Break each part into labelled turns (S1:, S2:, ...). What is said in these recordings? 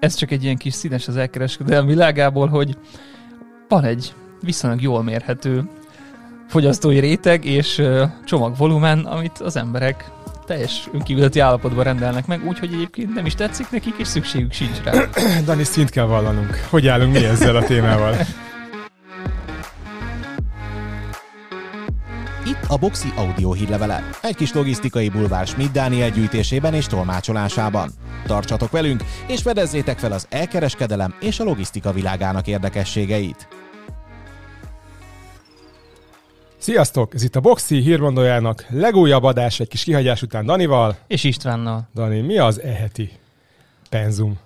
S1: ez csak egy ilyen kis színes az elkereskedelmi világából, hogy van egy viszonylag jól mérhető fogyasztói réteg és csomagvolumen, amit az emberek teljes önkívületi állapotban rendelnek meg, úgyhogy egyébként nem is tetszik nekik, és szükségük sincs rá.
S2: Dani, szint kell vallanunk. Hogy állunk mi ezzel a témával?
S3: a Boxi audio hírlevele. Egy kis logisztikai bulvár Schmidt Dániel gyűjtésében és tolmácsolásában. Tartsatok velünk, és fedezzétek fel az elkereskedelem és a logisztika világának érdekességeit.
S2: Sziasztok! Ez itt a Boxi hírmondójának legújabb adás egy kis kihagyás után Danival.
S1: És Istvánnal.
S2: Dani, mi az eheti penzum?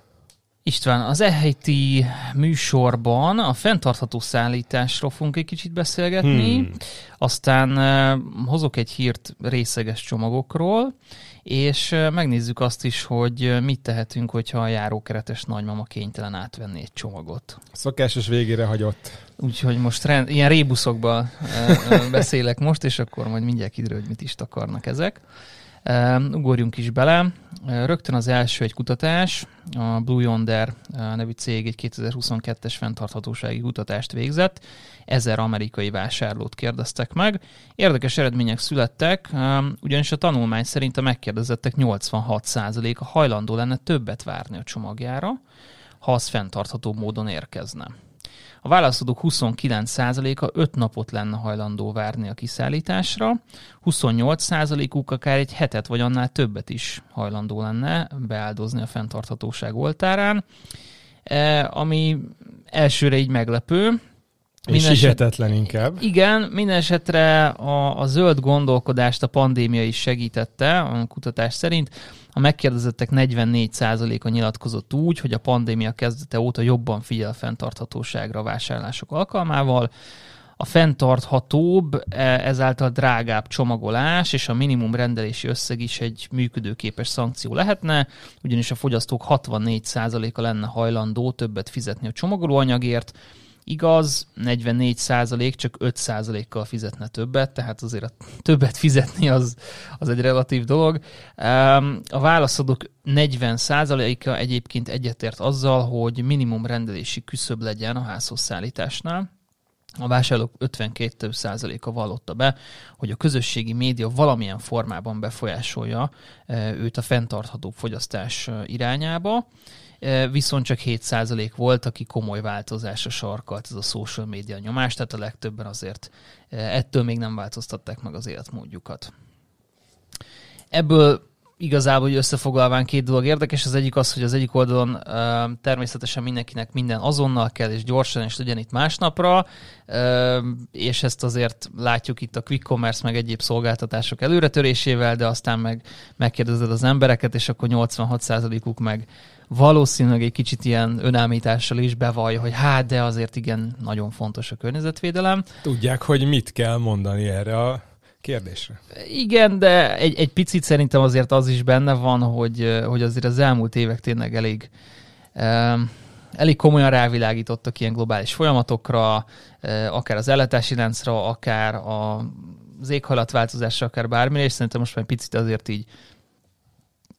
S1: István, az eheti műsorban a fenntartható szállításról fogunk egy kicsit beszélgetni, hmm. aztán uh, hozok egy hírt részeges csomagokról, és uh, megnézzük azt is, hogy mit tehetünk, hogyha a járókeretes nagymama kénytelen átvenni egy csomagot.
S2: Szokásos végére hagyott.
S1: Úgyhogy most rend, ilyen rébuszokban uh, beszélek most, és akkor majd mindjárt kiderül, hogy mit is takarnak ezek. Ugorjunk is bele. Rögtön az első egy kutatás. A Blue Yonder nevű cég egy 2022-es fenntarthatósági kutatást végzett. Ezer amerikai vásárlót kérdeztek meg. Érdekes eredmények születtek, ugyanis a tanulmány szerint a megkérdezettek 86%-a hajlandó lenne többet várni a csomagjára, ha az fenntartható módon érkezne. A válaszadók 29%-a 5 napot lenne hajlandó várni a kiszállításra, 28%-uk akár egy hetet vagy annál többet is hajlandó lenne beáldozni a fenntarthatóság oltárán, e, ami elsőre így meglepő,
S2: és hihetetlen inkább.
S1: Igen, minden esetre a, a zöld gondolkodást a pandémia is segítette, a kutatás szerint. A megkérdezettek 44%-a nyilatkozott úgy, hogy a pandémia kezdete óta jobban figyel a fenntarthatóságra vásárlások alkalmával. A fenntarthatóbb, e, ezáltal drágább csomagolás és a minimum rendelési összeg is egy működőképes szankció lehetne, ugyanis a fogyasztók 64%-a lenne hajlandó többet fizetni a csomagolóanyagért, Igaz, 44 százalék csak 5 százalékkal fizetne többet, tehát azért a többet fizetni az, az egy relatív dolog. A válaszadók 40 százaléka egyébként egyetért azzal, hogy minimum rendelési küszöb legyen a házhoz szállításnál. A vásárlók 52 százaléka vallotta be, hogy a közösségi média valamilyen formában befolyásolja őt a fenntartható fogyasztás irányába viszont csak 7% volt, aki komoly változásra sarkalt ez a social media nyomás, tehát a legtöbben azért ettől még nem változtatták meg az életmódjukat. Ebből igazából, hogy összefoglalván két dolog érdekes. Az egyik az, hogy az egyik oldalon uh, természetesen mindenkinek minden azonnal kell, és gyorsan, és legyen itt másnapra, uh, és ezt azért látjuk itt a quick commerce, meg egyéb szolgáltatások előretörésével, de aztán meg megkérdezed az embereket, és akkor 86%-uk meg valószínűleg egy kicsit ilyen önállítással is bevallja, hogy hát, de azért igen, nagyon fontos a környezetvédelem.
S2: Tudják, hogy mit kell mondani erre a kérdésre.
S1: Igen, de egy, egy picit szerintem azért az is benne van, hogy, hogy azért az elmúlt évek tényleg elég um, elég komolyan rávilágítottak ilyen globális folyamatokra, akár az ellátási láncra, akár a, az éghajlatváltozásra, akár bármire, és szerintem most már picit azért így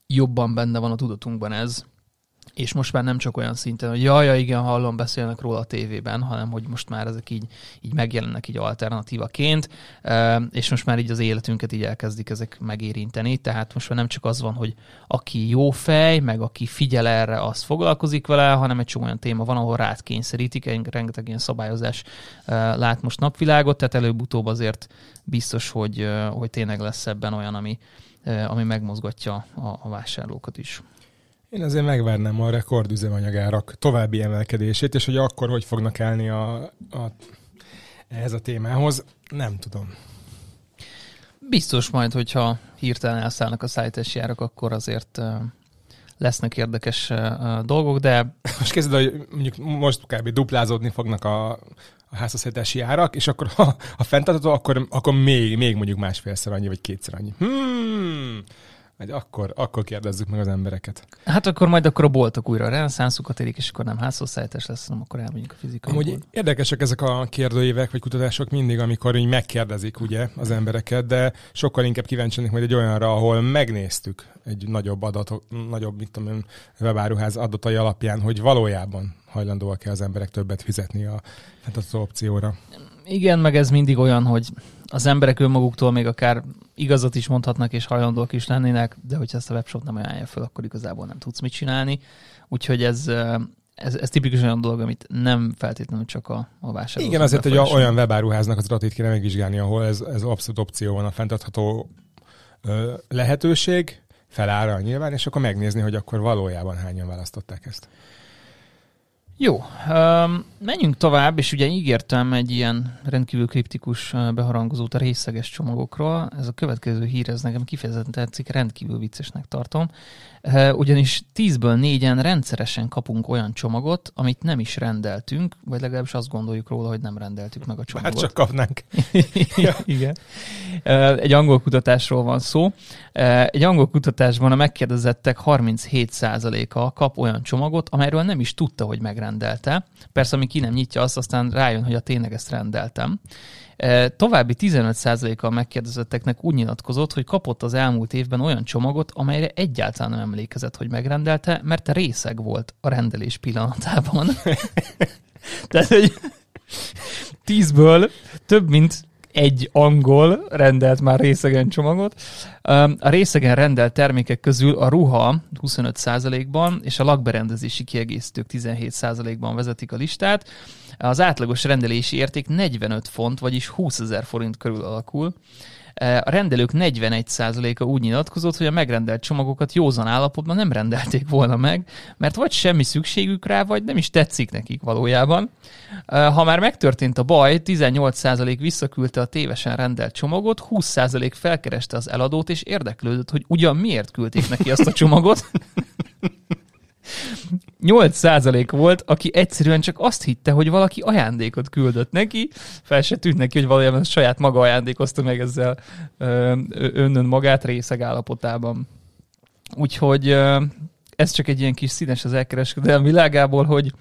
S1: jobban benne van a tudatunkban ez, és most már nem csak olyan szinten, hogy jaj, ja, igen, hallom, beszélnek róla a tévében, hanem hogy most már ezek így, így megjelennek így alternatívaként, és most már így az életünket így elkezdik ezek megérinteni, tehát most már nem csak az van, hogy aki jó fej, meg aki figyel erre, az foglalkozik vele, hanem egy csomó olyan téma van, ahol rád kényszerítik, rengeteg ilyen szabályozás lát most napvilágot, tehát előbb-utóbb azért biztos, hogy, hogy tényleg lesz ebben olyan, ami, ami megmozgatja a, a vásárlókat is.
S2: Én azért megvárnám a rekordüzemanyagárak további emelkedését, és hogy akkor hogy fognak állni a, a, ehhez a témához, nem tudom.
S1: Biztos majd, hogyha hirtelen elszállnak a szállítási árak, akkor azért lesznek érdekes dolgok, de...
S2: Most kezded, hogy mondjuk most kb. duplázódni fognak a, a házasszállítási árak, és akkor ha, ha fenntartható, akkor, akkor még, még mondjuk másfélszer annyi, vagy kétszer annyi. Hmm, Vagy akkor, akkor kérdezzük meg az embereket.
S1: Hát akkor majd akkor a boltok újra reneszánszukat érik, és akkor nem házhozszállítás lesz, hanem akkor elmegyünk a fizikai
S2: Amúgy
S1: bolt.
S2: érdekesek ezek a kérdőívek vagy kutatások mindig, amikor így megkérdezik ugye az embereket, de sokkal inkább kíváncsi majd egy olyanra, ahol megnéztük egy nagyobb adatok, nagyobb, mit tudom én, webáruház adatai alapján, hogy valójában hajlandóak-e az emberek többet fizetni a, hát az opcióra.
S1: Igen, meg ez mindig olyan, hogy az emberek önmaguktól még akár igazat is mondhatnak, és hajlandóak is lennének, de hogyha ezt a webshop nem ajánlja fel, akkor igazából nem tudsz mit csinálni. Úgyhogy ez, ez, ez tipikus olyan dolog, amit nem feltétlenül csak a, a vásárló.
S2: Igen, azért, hogy olyan webáruháznak az adatait kéne megvizsgálni, ahol ez, ez abszolút opció van a fenntartható ö, lehetőség, felára nyilván, és akkor megnézni, hogy akkor valójában hányan választották ezt.
S1: Jó, menjünk tovább, és ugye ígértem egy ilyen rendkívül kriptikus beharangozót a részeges csomagokról. Ez a következő hír, ez nekem kifejezetten tetszik, rendkívül viccesnek tartom. Ugyanis 10-ből 4-en rendszeresen kapunk olyan csomagot, amit nem is rendeltünk, vagy legalábbis azt gondoljuk róla, hogy nem rendeltük meg a csomagot.
S2: Hát csak kapnánk.
S1: Igen. Egy angol kutatásról van szó. Egy angol kutatásban a megkérdezettek 37%-a kap olyan csomagot, amelyről nem is tudta, hogy megrendelte. Persze, ami ki nem nyitja azt, aztán rájön, hogy a tényleg ezt rendeltem. További 15%-a megkérdezetteknek úgy nyilatkozott, hogy kapott az elmúlt évben olyan csomagot, amelyre egyáltalán nem emlékezett, hogy megrendelte, mert részeg volt a rendelés pillanatában. Tehát, hogy 10-ből több mint egy angol rendelt már részegen csomagot. A részegen rendelt termékek közül a ruha 25%-ban és a lakberendezési kiegészítők 17%-ban vezetik a listát. Az átlagos rendelési érték 45 font, vagyis 20 ezer forint körül alakul. A rendelők 41%-a úgy nyilatkozott, hogy a megrendelt csomagokat józan állapotban nem rendelték volna meg, mert vagy semmi szükségük rá, vagy nem is tetszik nekik valójában. Ha már megtörtént a baj, 18% visszaküldte a tévesen rendelt csomagot, 20% felkereste az eladót, és érdeklődött, hogy ugyan miért küldték neki azt a csomagot. 8% volt, aki egyszerűen csak azt hitte, hogy valaki ajándékot küldött neki, fel se tűnt neki, hogy valójában saját maga ajándékozta meg ezzel önnön magát részeg állapotában. Úgyhogy ez csak egy ilyen kis színes az elkereskedelmi világából, hogy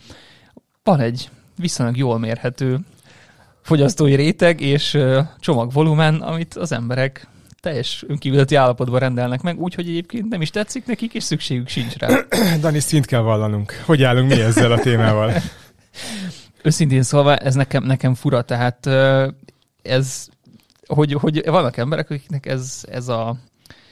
S1: van egy viszonylag jól mérhető fogyasztói réteg és csomagvolumen, amit az emberek teljes önkívületi állapotban rendelnek meg, úgyhogy egyébként nem is tetszik nekik, és szükségük sincs rá.
S2: Dani, szint kell vallanunk. Hogy állunk mi ezzel a témával?
S1: Őszintén szólva, ez nekem, nekem fura, tehát ez, hogy, hogy vannak emberek, akiknek ez, ez a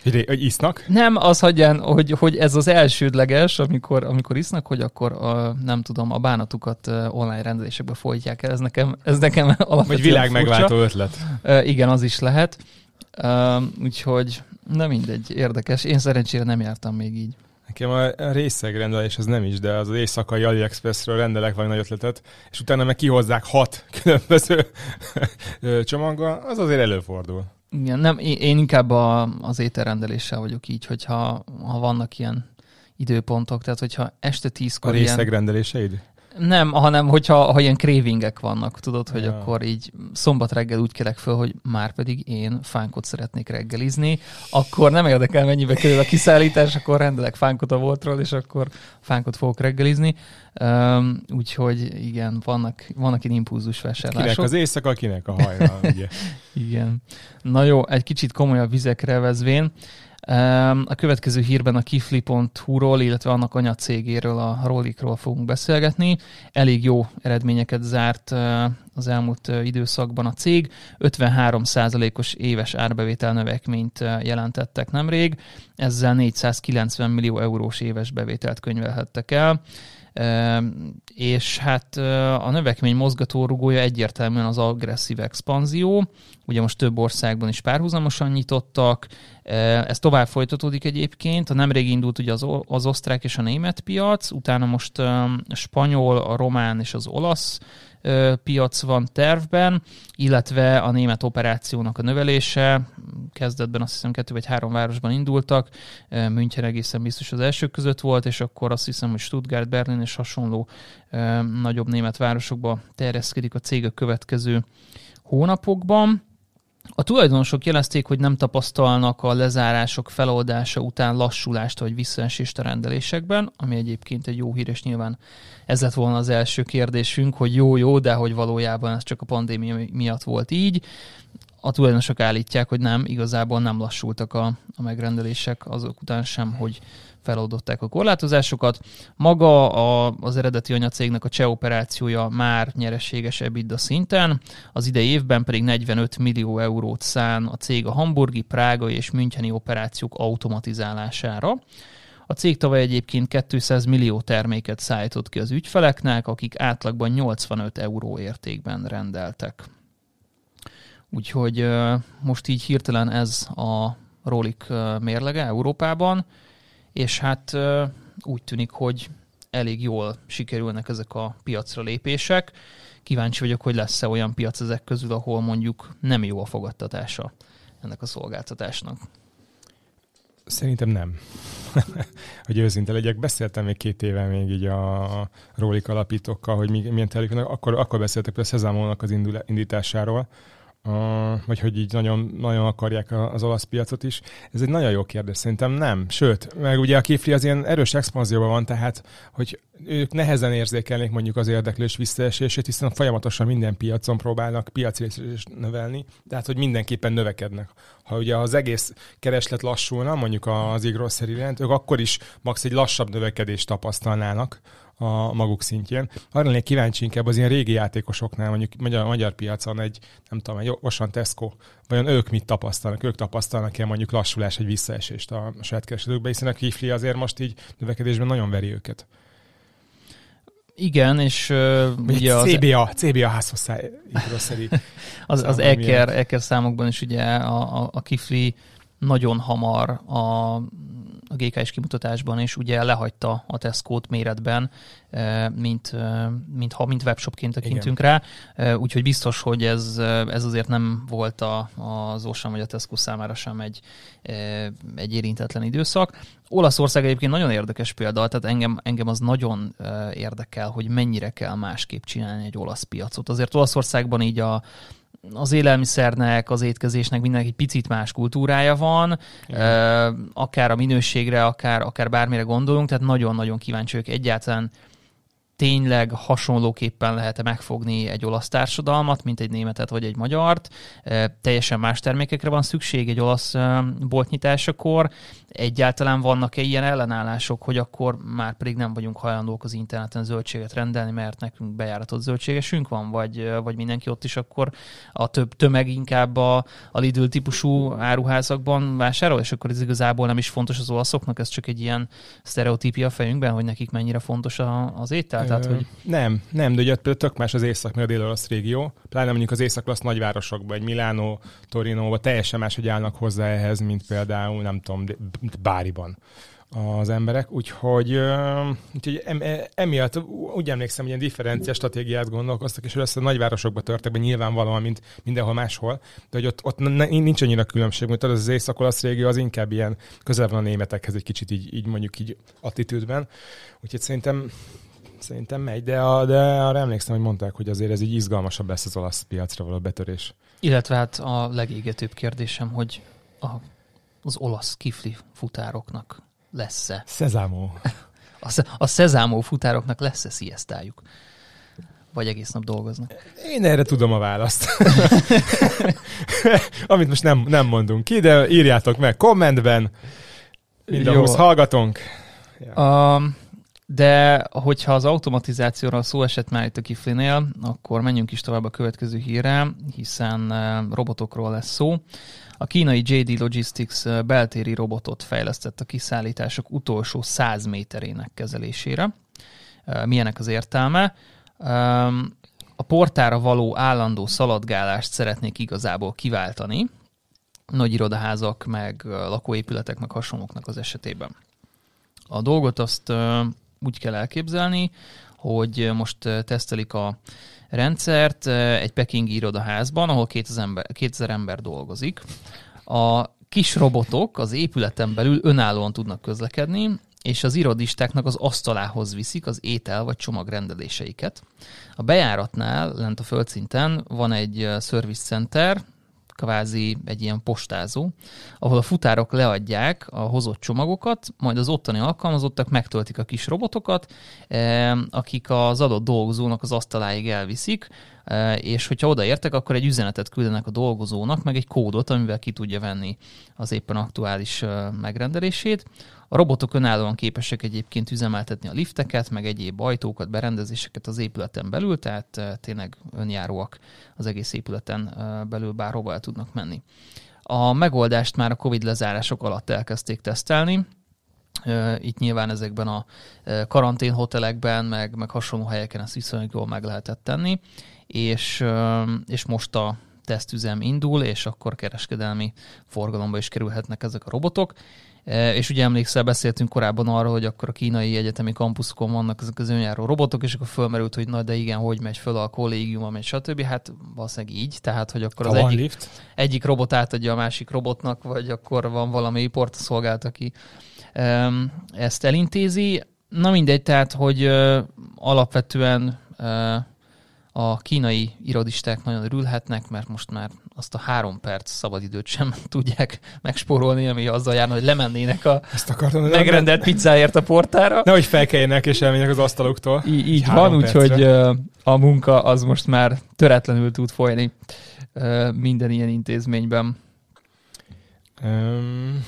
S2: hogy, hogy isznak?
S1: Nem, az hagyján, hogy, hogy ez az elsődleges, amikor, amikor isznak, hogy akkor a, nem tudom, a bánatukat online rendelésekbe folytják el. Ez nekem, ez nekem alapvetően
S2: Vagy világ megváltó ötlet.
S1: Uh, igen, az is lehet. Uh, úgyhogy, na mindegy, érdekes. Én szerencsére nem jártam még így.
S2: Nekem a részegrendelés az nem is, de az éjszakai AliExpressről rendelek valami nagy ötletet, és utána meg kihozzák hat különböző csomaggal, az azért előfordul.
S1: Igen, nem, én inkább a, az ételrendeléssel vagyok így, hogyha ha vannak ilyen időpontok, tehát hogyha este tízkor
S2: A részegrendeléseid? Ilyen...
S1: Nem, hanem hogyha ha ilyen cravingek vannak, tudod, hogy ja. akkor így szombat reggel úgy kelek föl, hogy már pedig én fánkot szeretnék reggelizni, akkor nem érdekel, mennyibe kerül a kiszállítás, akkor rendelek fánkot a voltról, és akkor fánkot fogok reggelizni. Um, úgyhogy igen, vannak, vannak ilyen impulzus vásárlások.
S2: Kinek az éjszaka, kinek a hajra, ugye?
S1: igen. Na jó, egy kicsit komolyabb vizekre vezvén. A következő hírben a kifli.hu-ról, illetve annak anyacégéről, a Rolikról fogunk beszélgetni. Elég jó eredményeket zárt az elmúlt időszakban a cég. 53%-os éves árbevétel növekményt jelentettek nemrég, ezzel 490 millió eurós éves bevételt könyvelhettek el és hát a növekmény mozgatórugója egyértelműen az agresszív expanzió. Ugye most több országban is párhuzamosan nyitottak, ez tovább folytatódik egyébként. A nemrég indult ugye az, az osztrák és a német piac, utána most a spanyol, a román és az olasz piac van tervben, illetve a német operációnak a növelése. Kezdetben azt hiszem kettő vagy három városban indultak, München egészen biztos az elsők között volt, és akkor azt hiszem, hogy Stuttgart, Berlin és hasonló nagyobb német városokba terjeszkedik a cég a következő hónapokban. A tulajdonosok jelezték, hogy nem tapasztalnak a lezárások feloldása után lassulást vagy visszaesést a rendelésekben, ami egyébként egy jó hír, és nyilván ez lett volna az első kérdésünk, hogy jó-jó, de hogy valójában ez csak a pandémia miatt volt így. A tulajdonosok állítják, hogy nem, igazából nem lassultak a, a megrendelések azok után sem, hogy feloldották a korlátozásokat. Maga a, az eredeti anyacégnek a cseh operációja már nyereséges EBITDA szinten, az idei évben pedig 45 millió eurót szán a cég a hamburgi, prágai és müncheni operációk automatizálására. A cég tavaly egyébként 200 millió terméket szállított ki az ügyfeleknek, akik átlagban 85 euró értékben rendeltek. Úgyhogy most így hirtelen ez a Rolik mérlege Európában és hát úgy tűnik, hogy elég jól sikerülnek ezek a piacra lépések. Kíváncsi vagyok, hogy lesz-e olyan piac ezek közül, ahol mondjuk nem jó a fogadtatása ennek a szolgáltatásnak.
S2: Szerintem nem. hogy őszinte legyek, beszéltem még két éve még így a Rólik alapítókkal, hogy milyen telik, akkor, akkor beszéltek a Szezámónak az indításáról, Uh, vagy hogy így nagyon, nagyon akarják az olasz piacot is. Ez egy nagyon jó kérdés, szerintem nem. Sőt, meg ugye a Kifli az ilyen erős expanzióban van, tehát hogy ők nehezen érzékelnék mondjuk az érdeklés visszaesését, hiszen folyamatosan minden piacon próbálnak piacrészést növelni, tehát hogy mindenképpen növekednek. Ha ugye az egész kereslet lassulna, mondjuk az igrosszeri rend, ők akkor is max egy lassabb növekedést tapasztalnának, a maguk szintjén. Arra lennék kíváncsi inkább az ilyen régi játékosoknál, mondjuk magyar, magyar piacon egy, nem tudom, egy Osan Tesco, vajon ők mit tapasztalnak? Ők tapasztalnak-e mondjuk lassulás, egy visszaesést a saját kereskedőkbe, hiszen a Kifli azért most így növekedésben nagyon veri őket.
S1: Igen, és uh,
S2: ugye az... CBA, CBA házhozszáj,
S1: az, az Eker, Eker számokban is ugye a, a, a Kifli nagyon hamar a a GKS kimutatásban, és ugye lehagyta a Tesco-t méretben, eh, mint, eh, mint ha mint webshopként tekintünk Igen. rá, eh, úgyhogy biztos, hogy ez, ez azért nem volt a, az Ocean vagy a Tesco számára sem egy, egy érintetlen időszak. Olaszország egyébként nagyon érdekes példa, tehát engem, engem az nagyon érdekel, hogy mennyire kell másképp csinálni egy olasz piacot. Azért Olaszországban így a, az élelmiszernek, az étkezésnek mindenki egy picit más kultúrája van, Igen. akár a minőségre, akár, akár bármire gondolunk, tehát nagyon-nagyon kíváncsi vagyok egyáltalán tényleg hasonlóképpen lehet-e megfogni egy olasz társadalmat, mint egy németet vagy egy magyart. Teljesen más termékekre van szükség egy olasz boltnyitásakor. Egyáltalán vannak-e ilyen ellenállások, hogy akkor már pedig nem vagyunk hajlandók az interneten zöldséget rendelni, mert nekünk bejáratott zöldségesünk van, vagy, vagy mindenki ott is akkor a több tömeg inkább a, a Lidl típusú áruházakban vásárol, és akkor ez igazából nem is fontos az olaszoknak, ez csak egy ilyen sztereotípia a fejünkben, hogy nekik mennyire fontos a, az étel. Tehát, hogy...
S2: Nem, nem, de ugye tök más az észak, meg a dél régió. Pláne mondjuk az észak nagyvárosokban, egy Milánó, Torinóban teljesen más, hogy állnak hozzá ehhez, mint például, nem tudom, Báriban az emberek, úgyhogy, úgyhogy emiatt úgy emlékszem, hogy ilyen differenciás stratégiát gondolkoztak, és ezt a nagyvárosokba törtek be nyilvánvalóan, mint mindenhol máshol, de hogy ott, ott nincs annyira különbség, mert az, észak régió az inkább ilyen közel van a németekhez egy kicsit így, így mondjuk így attitűdben. Úgyhogy szerintem Szerintem megy, de, a, de arra emlékszem, hogy mondták, hogy azért ez így izgalmasabb lesz az olasz piacra való betörés.
S1: Illetve hát a legégetőbb kérdésem, hogy a, az olasz kifli futároknak lesz-e?
S2: Szezámó.
S1: A, a szezámó futároknak lesz-e sziasztájuk? Vagy egész nap dolgoznak?
S2: Én erre tudom a választ. Amit most nem, nem mondunk ki, de írjátok meg kommentben. Mind a.
S1: Ja. Um, de hogyha az automatizációra szó esett már itt a Kiflinél, akkor menjünk is tovább a következő hírre, hiszen eh, robotokról lesz szó. A kínai JD Logistics beltéri robotot fejlesztett a kiszállítások utolsó 100 méterének kezelésére. Milyenek az értelme? A portára való állandó szaladgálást szeretnék igazából kiváltani, nagy irodaházak, meg lakóépületek, meg hasonlóknak az esetében. A dolgot azt úgy kell elképzelni, hogy most tesztelik a rendszert egy pekingi irodaházban, ahol 2000 ember, 2000 ember dolgozik. A kis robotok az épületen belül önállóan tudnak közlekedni, és az irodistáknak az asztalához viszik az étel vagy csomagrendeléseiket. A bejáratnál, lent a földszinten van egy service center, kvázi egy ilyen postázó, ahol a futárok leadják a hozott csomagokat, majd az ottani alkalmazottak megtöltik a kis robotokat, akik az adott dolgozónak az asztaláig elviszik, és hogyha odaértek, akkor egy üzenetet küldenek a dolgozónak, meg egy kódot, amivel ki tudja venni az éppen aktuális megrendelését. A robotok önállóan képesek egyébként üzemeltetni a lifteket, meg egyéb ajtókat, berendezéseket az épületen belül, tehát tényleg önjáróak az egész épületen belül bárhova el tudnak menni. A megoldást már a Covid lezárások alatt elkezdték tesztelni, itt nyilván ezekben a karanténhotelekben, meg, meg hasonló helyeken ezt viszonylag jól meg lehetett tenni és, és most a tesztüzem indul, és akkor kereskedelmi forgalomba is kerülhetnek ezek a robotok. És ugye emlékszel, beszéltünk korábban arról, hogy akkor a kínai egyetemi kampuszokon vannak ezek az önjáró robotok, és akkor fölmerült, hogy na de igen, hogy megy föl a kollégium, és stb. Hát valószínűleg így, tehát hogy akkor az egyik, lift. egyik robot átadja a másik robotnak, vagy akkor van valami portaszolgált, aki ezt elintézi. Na mindegy, tehát hogy alapvetően a kínai irodisták nagyon örülhetnek, mert most már azt a három perc szabadidőt sem tudják megspórolni, ami azzal járna, hogy lemennének a Ezt akartam, megrendelt pizzáért a portára.
S2: Nehogy felkeljenek és elmenjenek az asztaluktól.
S1: Í- így van, úgyhogy a munka az most már töretlenül tud folyni minden ilyen intézményben.
S2: Um,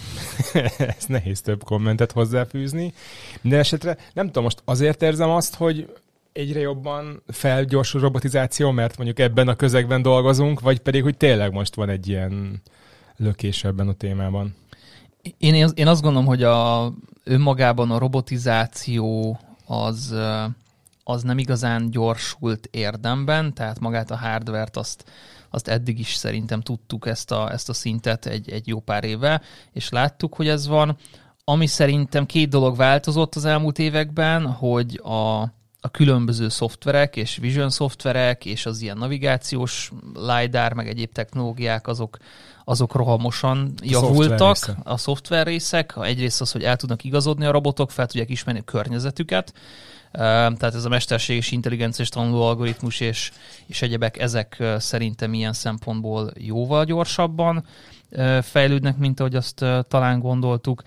S2: ez nehéz több kommentet hozzáfűzni. De esetre nem tudom, most azért érzem azt, hogy egyre jobban felgyorsul robotizáció, mert mondjuk ebben a közegben dolgozunk, vagy pedig, hogy tényleg most van egy ilyen lökés ebben a témában?
S1: Én, én azt gondolom, hogy a, önmagában a robotizáció az, az nem igazán gyorsult érdemben, tehát magát a hardvert azt, azt eddig is szerintem tudtuk ezt a, ezt a szintet egy, egy jó pár éve, és láttuk, hogy ez van. Ami szerintem két dolog változott az elmúlt években, hogy a, a különböző szoftverek és vision szoftverek és az ilyen navigációs LiDAR, meg egyéb technológiák, azok, azok rohamosan javultak. A, a szoftver részek. Egyrészt az, hogy el tudnak igazodni a robotok, fel tudják ismerni a környezetüket. Tehát ez a mesterséges intelligenciás tanuló algoritmus és, és egyebek, ezek szerintem ilyen szempontból jóval gyorsabban fejlődnek, mint ahogy azt talán gondoltuk.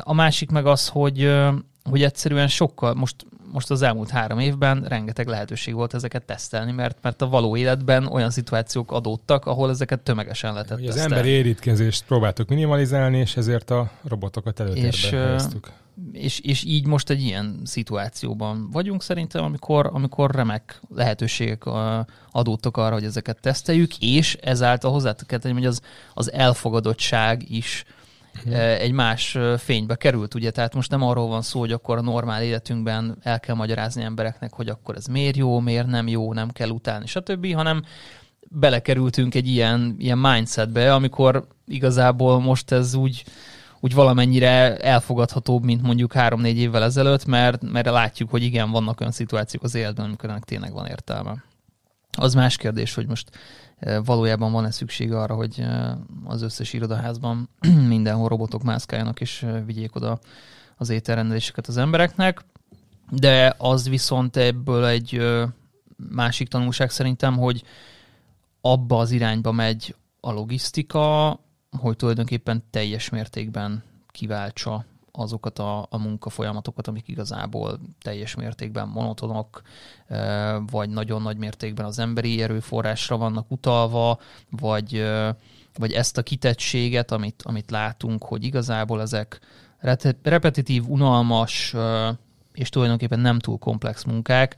S1: A másik meg az, hogy hogy egyszerűen sokkal, most most az elmúlt három évben rengeteg lehetőség volt ezeket tesztelni, mert, mert a való életben olyan szituációk adódtak, ahol ezeket tömegesen lehetett
S2: Az emberi érítkezést próbáltuk minimalizálni, és ezért a robotokat előtérbe és, helyeztük.
S1: És, és így most egy ilyen szituációban vagyunk szerintem, amikor, amikor remek lehetőségek adódtak arra, hogy ezeket teszteljük, és ezáltal hozzá kell tenni, hogy az, az elfogadottság is egy más fénybe került, ugye, tehát most nem arról van szó, hogy akkor a normál életünkben el kell magyarázni embereknek, hogy akkor ez miért jó, miért nem jó, nem kell utálni, stb., hanem belekerültünk egy ilyen, ilyen mindsetbe, amikor igazából most ez úgy, úgy valamennyire elfogadhatóbb, mint mondjuk három-négy évvel ezelőtt, mert, mert látjuk, hogy igen, vannak olyan szituációk az életben, amikor ennek tényleg van értelme. Az más kérdés, hogy most valójában van-e szükség arra, hogy az összes irodaházban mindenhol robotok mászkáljanak és vigyék oda az ételrendeléseket az embereknek, de az viszont ebből egy másik tanulság szerintem, hogy abba az irányba megy a logisztika, hogy tulajdonképpen teljes mértékben kiváltsa azokat a, a munkafolyamatokat, amik igazából teljes mértékben monotonok, vagy nagyon nagy mértékben az emberi erőforrásra vannak utalva, vagy, vagy ezt a kitettséget, amit, amit látunk, hogy igazából ezek repetitív, unalmas, és tulajdonképpen nem túl komplex munkák.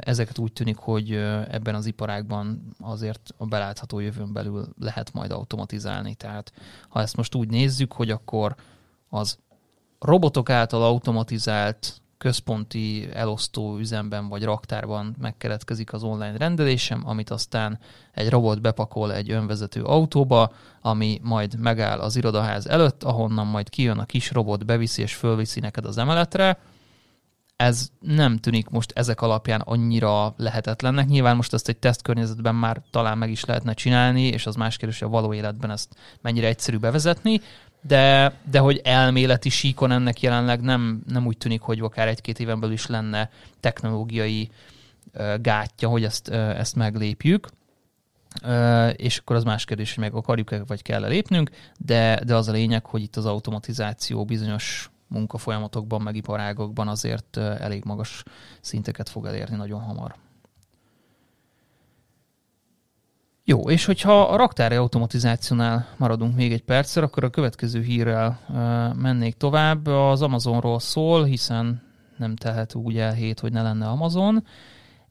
S1: Ezeket úgy tűnik, hogy ebben az iparágban azért a belátható jövőn belül lehet majd automatizálni. Tehát ha ezt most úgy nézzük, hogy akkor az robotok által automatizált központi elosztó üzemben vagy raktárban megkeletkezik az online rendelésem, amit aztán egy robot bepakol egy önvezető autóba, ami majd megáll az irodaház előtt, ahonnan majd kijön a kis robot, beviszi és fölviszi neked az emeletre. Ez nem tűnik most ezek alapján annyira lehetetlennek. Nyilván most ezt egy tesztkörnyezetben már talán meg is lehetne csinálni, és az más kérdés, hogy a való életben ezt mennyire egyszerű bevezetni, de, de hogy elméleti síkon ennek jelenleg nem, nem úgy tűnik, hogy akár egy-két éven belül is lenne technológiai gátja, hogy ezt, ezt meglépjük. és akkor az más kérdés, hogy meg akarjuk-e, vagy kell -e lépnünk, de, de az a lényeg, hogy itt az automatizáció bizonyos munkafolyamatokban, meg iparágokban azért elég magas szinteket fog elérni nagyon hamar. Jó, és hogyha a raktári automatizációnál maradunk még egy percre, akkor a következő hírrel mennék tovább. Az Amazonról szól, hiszen nem telhet úgy el hét, hogy ne lenne Amazon.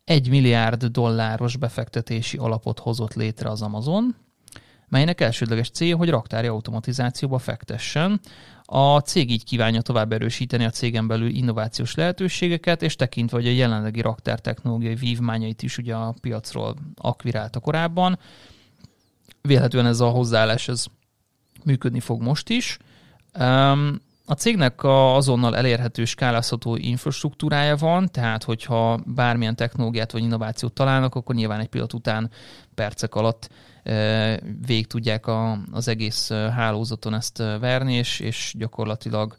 S1: Egy milliárd dolláros befektetési alapot hozott létre az Amazon, melynek elsődleges célja, hogy raktári automatizációba fektessen. A cég így kívánja tovább erősíteni a cégen belül innovációs lehetőségeket, és tekintve, hogy a jelenlegi raktár technológiai vívmányait is ugye a piacról akvirálta korábban, vélhetően ez a hozzáállás ez működni fog most is. A cégnek a azonnal elérhető skálázható infrastruktúrája van, tehát hogyha bármilyen technológiát vagy innovációt találnak, akkor nyilván egy pillanat után percek alatt végig tudják a, az egész hálózaton ezt verni, és, és gyakorlatilag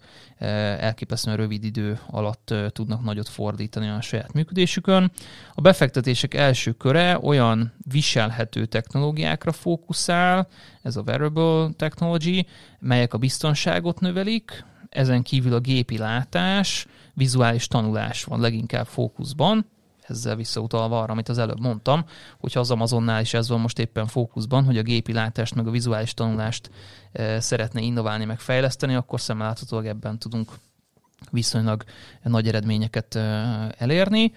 S1: elképesztően rövid idő alatt tudnak nagyot fordítani a saját működésükön. A befektetések első köre olyan viselhető technológiákra fókuszál, ez a wearable technology, melyek a biztonságot növelik, ezen kívül a gépi látás, vizuális tanulás van leginkább fókuszban, ezzel visszautalva arra, amit az előbb mondtam, hogyha az Amazonnál is ez van most éppen fókuszban, hogy a gépi látást meg a vizuális tanulást e, szeretne innoválni, meg fejleszteni, akkor szemmeláthatólag ebben tudunk viszonylag nagy eredményeket e, elérni.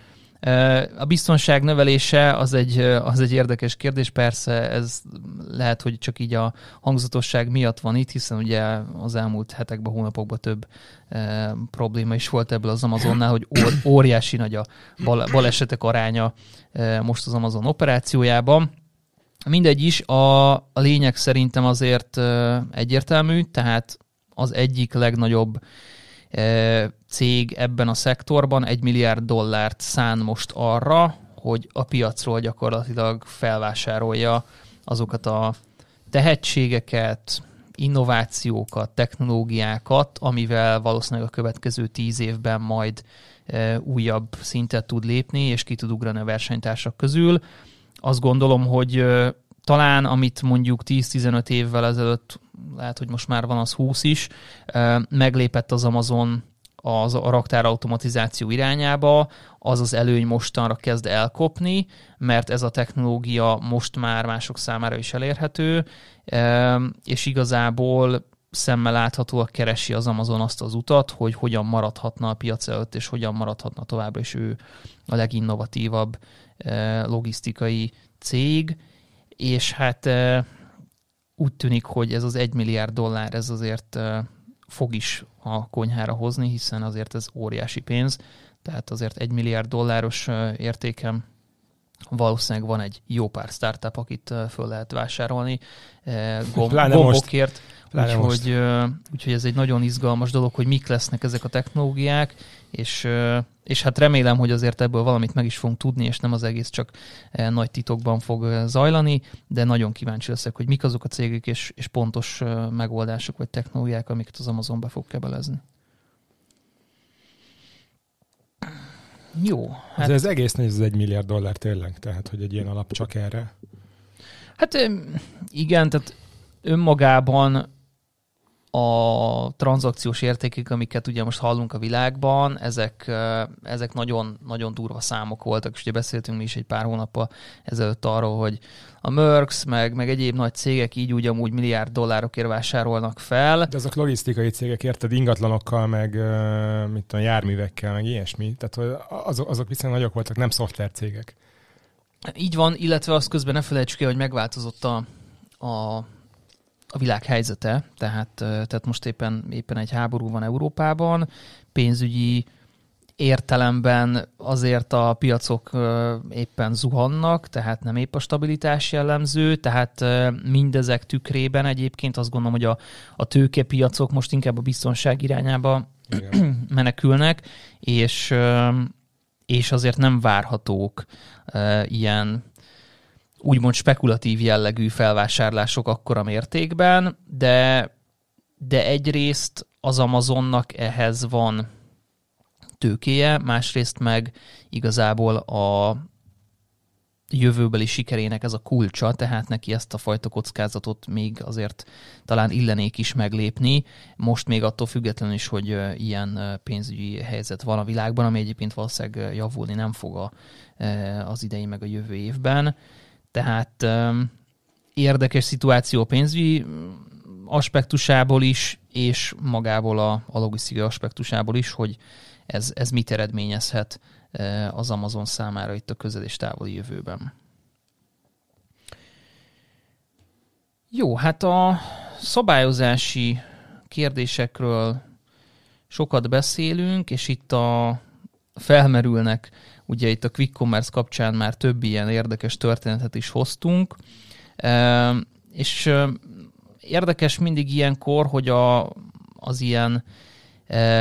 S1: A biztonság növelése az egy, az egy érdekes kérdés, persze ez lehet, hogy csak így a hangzatosság miatt van itt, hiszen ugye az elmúlt hetekben, hónapokban több probléma is volt ebből az Amazonnál, hogy ór, óriási nagy a bal, balesetek aránya most az Amazon operációjában. Mindegy is, a lényeg szerintem azért egyértelmű, tehát az egyik legnagyobb cég ebben a szektorban egy milliárd dollárt szán most arra, hogy a piacról gyakorlatilag felvásárolja azokat a tehetségeket, innovációkat, technológiákat, amivel valószínűleg a következő tíz évben majd újabb szintet tud lépni, és ki tud ugrani a versenytársak közül. Azt gondolom, hogy talán amit mondjuk 10-15 évvel ezelőtt, lehet, hogy most már van az 20 is, meglépett az Amazon az a raktár automatizáció irányába, az az előny mostanra kezd elkopni, mert ez a technológia most már mások számára is elérhető, és igazából szemmel láthatóak keresi az Amazon azt az utat, hogy hogyan maradhatna a piac előtt, és hogyan maradhatna továbbra is ő a leginnovatívabb logisztikai cég, és hát úgy tűnik, hogy ez az egy milliárd dollár, ez azért fog is a konyhára hozni, hiszen azért ez óriási pénz, tehát azért egy milliárd dolláros értékem valószínűleg van egy jó pár startup, akit föl lehet vásárolni gomb, gombokért. Úgyhogy, úgyhogy ez egy nagyon izgalmas dolog, hogy mik lesznek ezek a technológiák, és, és hát remélem, hogy azért ebből valamit meg is fogunk tudni, és nem az egész csak nagy titokban fog zajlani, de nagyon kíváncsi leszek, hogy mik azok a cégek és, és pontos megoldások vagy technológiák, amiket az Amazon be fog kebelezni. Jó.
S2: Hát... Ez, ez egész néz az egy milliárd dollár tényleg, tehát hogy egy ilyen alap csak erre.
S1: Hát igen, tehát önmagában a tranzakciós értékek, amiket ugye most hallunk a világban, ezek, ezek nagyon, nagyon durva számok voltak, és ugye beszéltünk mi is egy pár hónappal ezelőtt arról, hogy a Merckx, meg, meg egyéb nagy cégek így úgy amúgy milliárd dollárokért vásárolnak fel.
S2: De azok logisztikai cégek, érted, ingatlanokkal, meg mit tudom, járművekkel, meg ilyesmi. Tehát azok, azok viszonylag nagyok voltak, nem szoftvercégek.
S1: Így van, illetve azt közben ne felejtsük el, hogy megváltozott a, a a világ helyzete, tehát, tehát most éppen, éppen egy háború van Európában, pénzügyi értelemben azért a piacok éppen zuhannak, tehát nem épp a stabilitás jellemző, tehát mindezek tükrében egyébként azt gondolom, hogy a, a tőkepiacok most inkább a biztonság irányába Igen. menekülnek, és, és azért nem várhatók ilyen úgymond spekulatív jellegű felvásárlások akkora mértékben, de, de egyrészt az Amazonnak ehhez van tőkéje, másrészt meg igazából a, jövőbeli sikerének ez a kulcsa, tehát neki ezt a fajta kockázatot még azért talán illenék is meglépni. Most még attól függetlenül is, hogy ilyen pénzügyi helyzet van a világban, ami egyébként valószínűleg javulni nem fog az idei meg a jövő évben. Tehát érdekes szituáció pénzügyi aspektusából is, és magából a, a logisztikai aspektusából is, hogy ez, ez mit eredményezhet az Amazon számára itt a közel és távoli jövőben. Jó, hát a szabályozási kérdésekről sokat beszélünk, és itt a felmerülnek, ugye itt a Quick Commerce kapcsán már több ilyen érdekes történetet is hoztunk, és érdekes mindig ilyenkor, hogy a, az ilyen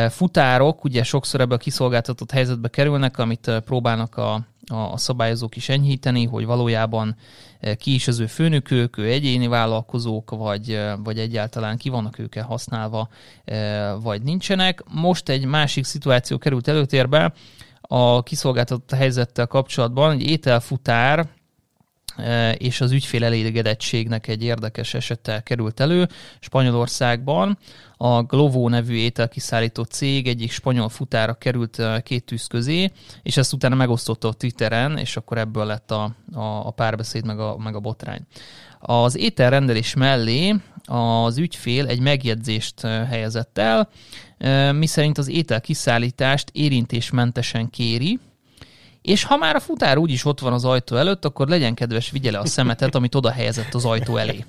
S1: futárok ugye sokszor ebbe a kiszolgáltatott helyzetbe kerülnek, amit próbálnak a, a szabályozók is enyhíteni, hogy valójában ki is az ő főnökök, ő egyéni vállalkozók, vagy, vagy egyáltalán ki vannak ők használva, vagy nincsenek. Most egy másik szituáció került előtérbe, a kiszolgáltatott helyzettel kapcsolatban egy ételfutár és az ügyfél elégedettségnek egy érdekes esete került elő Spanyolországban. A Glovo nevű ételkiszállító cég egyik spanyol futára került két tűz közé, és ezt utána megosztotta a Twitteren, és akkor ebből lett a, a, a párbeszéd meg a, meg a botrány. Az ételrendelés mellé az ügyfél egy megjegyzést helyezett el, miszerint az ételkiszállítást érintésmentesen kéri, és ha már a futár úgyis ott van az ajtó előtt, akkor legyen kedves, vigyele a szemetet, amit oda helyezett az ajtó elé.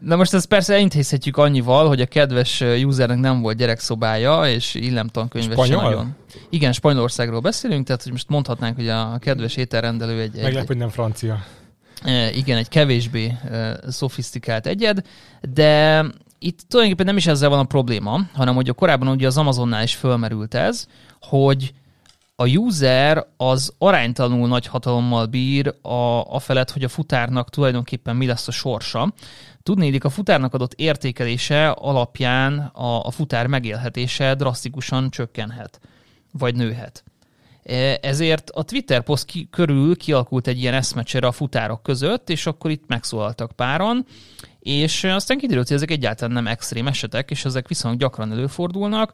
S1: Na most ezt persze elintézhetjük annyival, hogy a kedves usernek nem volt gyerekszobája, és illemtankönyves
S2: Spanyol? nagyon.
S1: Igen, Spanyolországról beszélünk, tehát hogy most mondhatnánk, hogy a kedves ételrendelő egy...
S2: Meglep, egy, hogy nem francia.
S1: Igen, egy kevésbé szofisztikált egyed, de itt tulajdonképpen nem is ezzel van a probléma, hanem hogy a korábban ugye az Amazonnál is fölmerült ez, hogy a user az aránytalanul nagy hatalommal bír a, a felett, hogy a futárnak tulajdonképpen mi lesz a sorsa. Tudnélik, a futárnak adott értékelése alapján a, a futár megélhetése drasztikusan csökkenhet, vagy nőhet. E, ezért a Twitter poszt körül kialakult egy ilyen eszmecsere a futárok között, és akkor itt megszólaltak páran, és aztán kiderült, hogy ezek egyáltalán nem extrém esetek, és ezek viszonylag gyakran előfordulnak,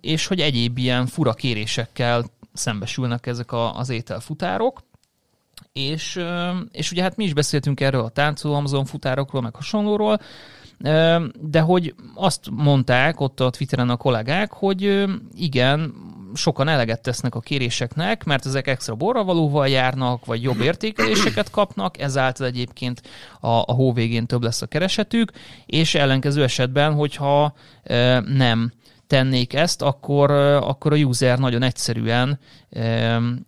S1: és hogy egyéb ilyen fura kérésekkel szembesülnek ezek az ételfutárok, és, és ugye hát mi is beszéltünk erről a táncoló Amazon futárokról, meg hasonlóról, de hogy azt mondták ott a Twitteren a kollégák, hogy igen, sokan eleget tesznek a kéréseknek, mert ezek extra borravalóval járnak, vagy jobb értékeléseket kapnak, ezáltal egyébként a, a hó végén több lesz a keresetük, és ellenkező esetben, hogyha e, nem tennék ezt, akkor, akkor a user nagyon egyszerűen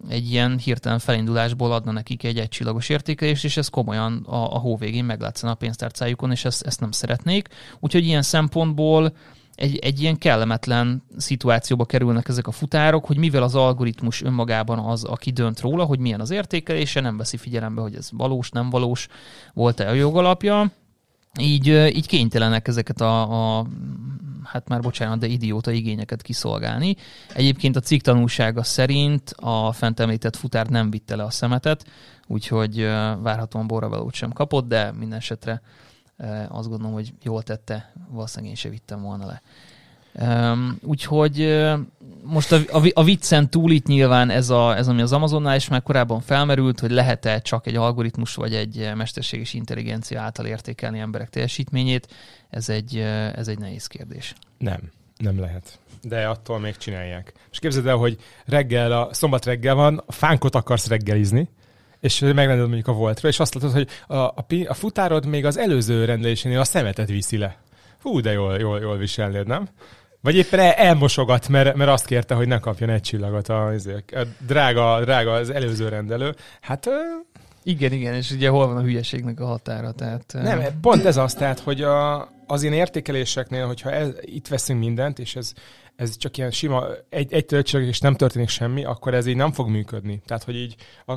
S1: egy ilyen hirtelen felindulásból adna nekik egy egycsillagos értékelést, és ez komolyan a, a hó végén meglátszana a pénztárcájukon, és ezt, ezt nem szeretnék. Úgyhogy ilyen szempontból egy, egy ilyen kellemetlen szituációba kerülnek ezek a futárok, hogy mivel az algoritmus önmagában az, aki dönt róla, hogy milyen az értékelése, nem veszi figyelembe, hogy ez valós, nem valós, volt-e a jogalapja, így, így kénytelenek ezeket a, a hát már bocsánat, de idióta igényeket kiszolgálni. Egyébként a cikk tanulsága szerint a fent említett futár nem vitte le a szemetet, úgyhogy várhatóan borravalót sem kapott, de minden esetre azt gondolom, hogy jól tette, valószínűleg én se vittem volna le. Um, úgyhogy most a, a, a viccen túl itt nyilván ez, a, ez, ami az Amazonnál is már korábban felmerült, hogy lehet-e csak egy algoritmus vagy egy mesterséges intelligencia által értékelni emberek teljesítményét, ez egy, ez egy nehéz kérdés.
S2: Nem, nem lehet. De attól még csinálják. És képzeld el, hogy reggel, a szombat reggel van, a fánkot akarsz reggelizni, és megrendeled mondjuk a voltra, és azt látod, hogy a, a, a futárod még az előző rendelésénél a szemetet viszi le. Hú, de jól, jól, jól viselnéd, nem? Vagy éppen el, elmosogat, mert, mert azt kérte, hogy ne kapjon egy csillagot a, a drága, drága az előző rendelő. Hát...
S1: Igen, igen, és ugye hol van a hülyeségnek a határa, tehát...
S2: Nem, pont ez az, tehát, hogy a, az én értékeléseknél, hogyha ez, itt veszünk mindent, és ez, ez csak ilyen sima, egy, egy töltség, és nem történik semmi, akkor ez így nem fog működni. Tehát, hogy így, a,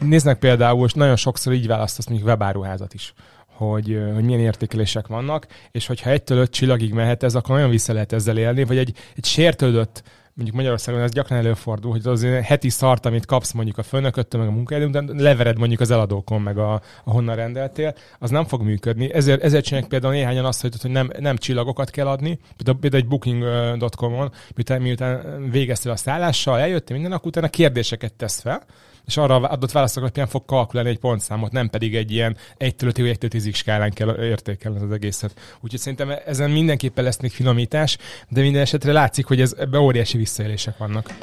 S2: néznek például, és nagyon sokszor így választasz mondjuk webáruházat is hogy, hogy milyen értékelések vannak, és hogyha egytől öt csillagig mehet ez, akkor nagyon vissza lehet ezzel élni, vagy egy, egy sértődött mondjuk Magyarországon ez gyakran előfordul, hogy az heti szart, amit kapsz mondjuk a főnököttől, meg a munkahelyen, de levered mondjuk az eladókon, meg a, ahonnan rendeltél, az nem fog működni. Ezért, ezért csinálják például néhányan azt, hogy nem, nem csillagokat kell adni, például, például egy booking.com-on, miután, miután végeztél a szállással, eljöttél minden, akkor utána kérdéseket tesz fel, és arra adott válaszok alapján fog kalkulálni egy pontszámot, nem pedig egy ilyen 1-től 5 1 10 skálán kell értékelni az egészet. Úgyhogy szerintem ezen mindenképpen lesz még finomítás, de minden esetre látszik, hogy ez, ebben óriási visszaélések vannak.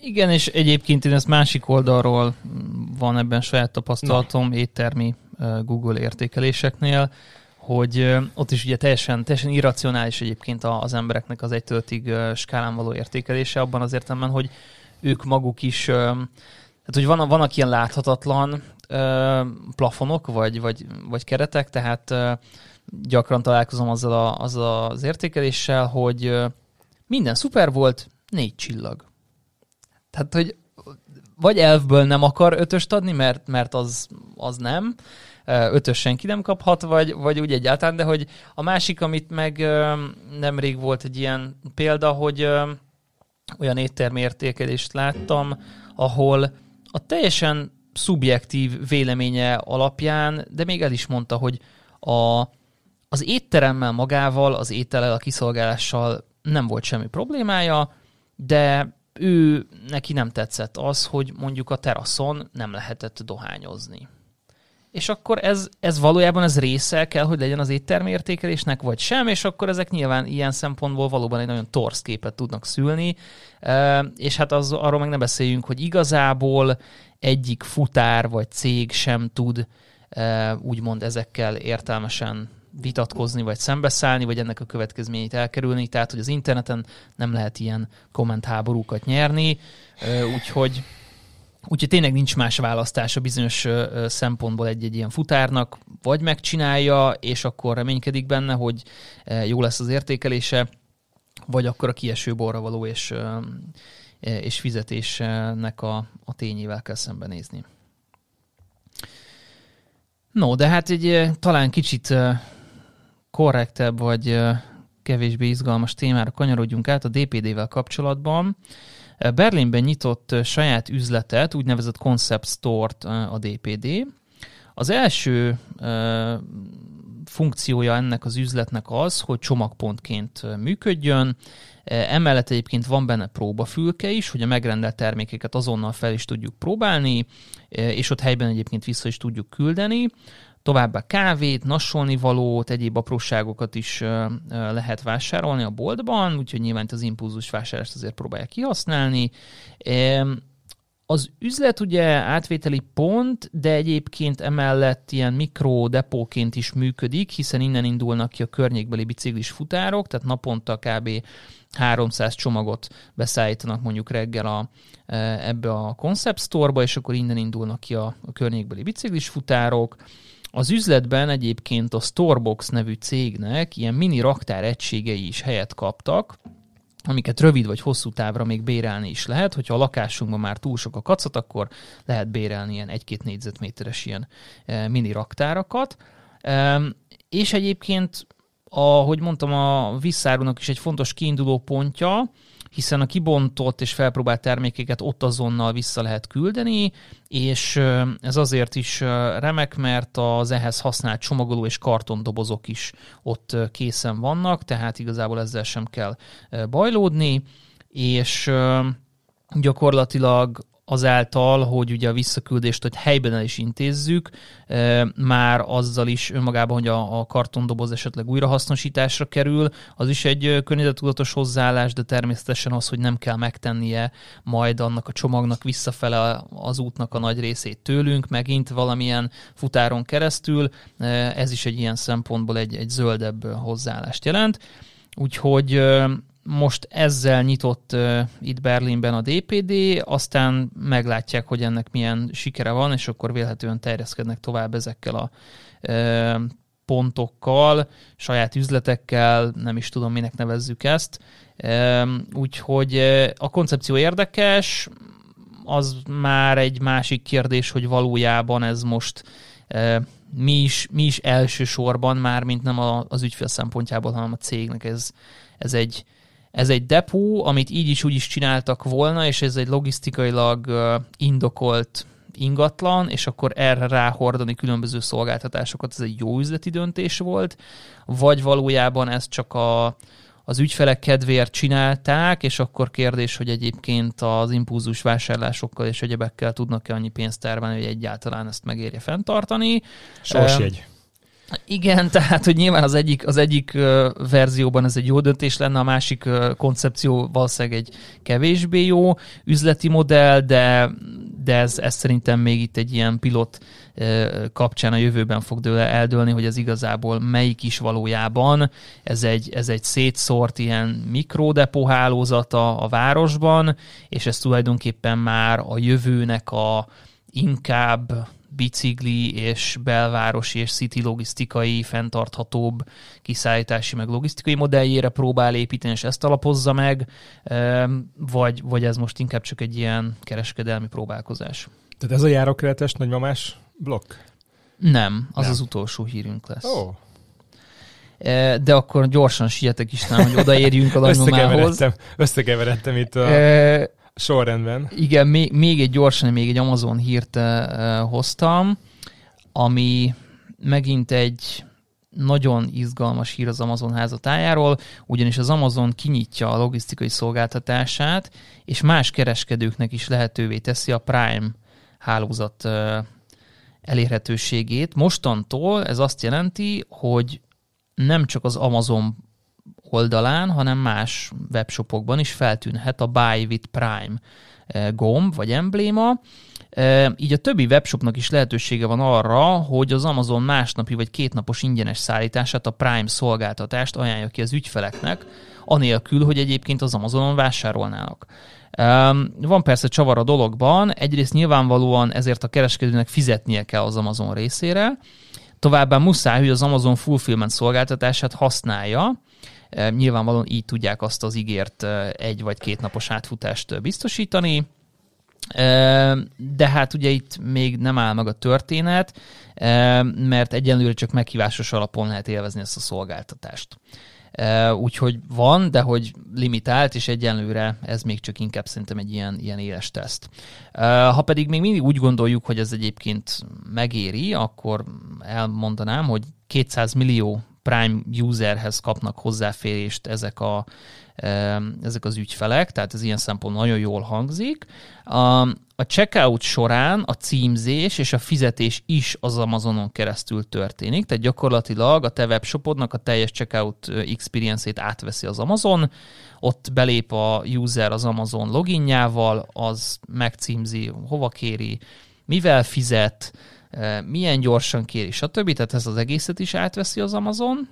S1: Igen, és egyébként én ezt másik oldalról van ebben saját tapasztalatom Na. éttermi Google értékeléseknél, hogy ott is ugye teljesen, teljesen irracionális egyébként az embereknek az egy töltig skálán való értékelése, abban az értelemben, hogy ők maguk is tehát, hogy van, vannak ilyen láthatatlan ö, plafonok, vagy, vagy, vagy keretek, tehát ö, gyakran találkozom azzal, a, azzal az értékeléssel, hogy ö, minden szuper volt, négy csillag. Tehát, hogy vagy elfből nem akar ötöst adni, mert, mert az, az nem, ötös senki nem kaphat, vagy, vagy úgy egyáltalán, de hogy a másik, amit meg nemrég volt egy ilyen példa, hogy olyan éttermi értékelést láttam, ahol a teljesen szubjektív véleménye alapján, de még el is mondta, hogy a, az étteremmel magával, az étellel, a kiszolgálással nem volt semmi problémája, de ő neki nem tetszett az, hogy mondjuk a teraszon nem lehetett dohányozni és akkor ez, ez valójában ez része kell, hogy legyen az éttermi értékelésnek, vagy sem, és akkor ezek nyilván ilyen szempontból valóban egy nagyon torsz képet tudnak szülni, és hát az, arról meg ne beszéljünk, hogy igazából egyik futár vagy cég sem tud úgymond ezekkel értelmesen vitatkozni, vagy szembeszállni, vagy ennek a következményeit elkerülni, tehát hogy az interneten nem lehet ilyen kommentháborúkat nyerni, úgyhogy Úgyhogy tényleg nincs más választása bizonyos szempontból egy-egy ilyen futárnak, vagy megcsinálja, és akkor reménykedik benne, hogy jó lesz az értékelése, vagy akkor a kieső borra való és, és fizetésnek a, a tényével kell szembenézni. No, de hát egy talán kicsit korrektebb, vagy kevésbé izgalmas témára kanyarodjunk át a DPD-vel kapcsolatban. Berlinben nyitott saját üzletet, úgynevezett Concept Store-t a DPD. Az első funkciója ennek az üzletnek az, hogy csomagpontként működjön. Emellett egyébként van benne próbafülke is, hogy a megrendelt termékeket azonnal fel is tudjuk próbálni, és ott helyben egyébként vissza is tudjuk küldeni. Továbbá kávét, nassolni valót, egyéb apróságokat is lehet vásárolni a boltban, úgyhogy nyilván az impulzus vásárlást azért próbálják kihasználni. Az üzlet ugye átvételi pont, de egyébként emellett ilyen mikrodepóként is működik, hiszen innen indulnak ki a környékbeli biciklis futárok, tehát naponta kb. 300 csomagot beszállítanak mondjuk reggel a, ebbe a Concept Store-ba, és akkor innen indulnak ki a, a környékbeli biciklis futárok. Az üzletben egyébként a Storebox nevű cégnek ilyen mini raktár egységei is helyet kaptak, amiket rövid vagy hosszú távra még bérelni is lehet. Hogyha a lakásunkban már túl sok a kacat, akkor lehet bérelni ilyen egy-két négyzetméteres ilyen e, mini raktárakat. És egyébként, ahogy mondtam, a visszárunak is egy fontos kiinduló pontja, hiszen a kibontott és felpróbált termékeket ott azonnal vissza lehet küldeni, és ez azért is remek, mert az ehhez használt csomagoló és kartondobozok is ott készen vannak, tehát igazából ezzel sem kell bajlódni, és gyakorlatilag azáltal, hogy ugye a visszaküldést hogy helyben el is intézzük, már azzal is önmagában, hogy a, a kartondoboz esetleg újrahasznosításra kerül, az is egy környezetudatos hozzáállás, de természetesen az, hogy nem kell megtennie majd annak a csomagnak visszafele az útnak a nagy részét tőlünk, megint valamilyen futáron keresztül, ez is egy ilyen szempontból egy, egy zöldebb hozzáállást jelent. Úgyhogy most ezzel nyitott uh, itt Berlinben a DPD, aztán meglátják, hogy ennek milyen sikere van, és akkor vélhetően terjeszkednek tovább ezekkel a uh, pontokkal, saját üzletekkel, nem is tudom, minek nevezzük ezt. Uh, úgyhogy uh, a koncepció érdekes, az már egy másik kérdés, hogy valójában ez most uh, mi is, mi is elsősorban már, mint nem a, az ügyfél szempontjából, hanem a cégnek ez, ez egy Ez egy depó, amit így is úgy is csináltak volna, és ez egy logisztikailag indokolt ingatlan, és akkor erre ráhordani különböző szolgáltatásokat, ez egy jó üzleti döntés volt, vagy valójában ez csak a, az ügyfelek kedvéért csinálták, és akkor kérdés, hogy egyébként az impulzus vásárlásokkal és egyebekkel tudnak-e annyi pénzt termelni, hogy egyáltalán ezt megérje fenntartani.
S2: Sorsjegy.
S1: Igen, tehát, hogy nyilván az egyik, az egyik verzióban ez egy jó döntés lenne, a másik koncepció valószínűleg egy kevésbé jó üzleti modell, de, de ez, ez szerintem még itt egy ilyen pilot kapcsán a jövőben fog dőle, eldőlni, hogy ez igazából melyik is valójában. Ez egy, ez egy szétszórt ilyen mikrodepó hálózata a városban, és ez tulajdonképpen már a jövőnek a inkább bicikli és belvárosi és city logisztikai, fenntarthatóbb kiszállítási meg logisztikai modelljére próbál építeni, és ezt alapozza meg, vagy, vagy ez most inkább csak egy ilyen kereskedelmi próbálkozás.
S2: Tehát ez a járókeretes nagymamás blokk?
S1: Nem, az Nem. az utolsó hírünk lesz.
S2: Oh.
S1: De akkor gyorsan sietek is, hogy odaérjünk a nagymamához.
S2: Összekeveredtem, összekeveredtem itt a... Sorrendben.
S1: Igen, még, még egy gyorsan, még egy Amazon hírt uh, hoztam, ami megint egy nagyon izgalmas hír az Amazon házatájáról, ugyanis az Amazon kinyitja a logisztikai szolgáltatását, és más kereskedőknek is lehetővé teszi a Prime hálózat uh, elérhetőségét. Mostantól ez azt jelenti, hogy nem csak az Amazon oldalán, hanem más webshopokban is feltűnhet a Buy with Prime eh, gomb vagy embléma. Eh, így a többi webshopnak is lehetősége van arra, hogy az Amazon másnapi vagy kétnapos ingyenes szállítását, a Prime szolgáltatást ajánlja ki az ügyfeleknek, anélkül, hogy egyébként az Amazonon vásárolnának. Van persze csavar a dologban, egyrészt nyilvánvalóan ezért a kereskedőnek fizetnie kell az Amazon részére, továbbá muszáj, hogy az Amazon Fulfillment szolgáltatását használja, Nyilvánvalóan így tudják azt az ígért egy vagy két napos átfutást biztosítani, de hát ugye itt még nem áll meg a történet, mert egyenlőre csak meghívásos alapon lehet élvezni ezt a szolgáltatást. Úgyhogy van, de hogy limitált, és egyenlőre ez még csak inkább szerintem egy ilyen, ilyen éles teszt. Ha pedig még mindig úgy gondoljuk, hogy ez egyébként megéri, akkor elmondanám, hogy 200 millió Prime userhez kapnak hozzáférést ezek, a, ezek az ügyfelek, tehát ez ilyen szempont nagyon jól hangzik. A, a checkout során a címzés és a fizetés is az Amazonon keresztül történik, tehát gyakorlatilag a te webshopodnak a teljes checkout experience-ét átveszi az Amazon, ott belép a user az Amazon loginjával, az megcímzi, hova kéri, mivel fizet, milyen gyorsan kéri, stb. Tehát ez az egészet is átveszi az Amazon,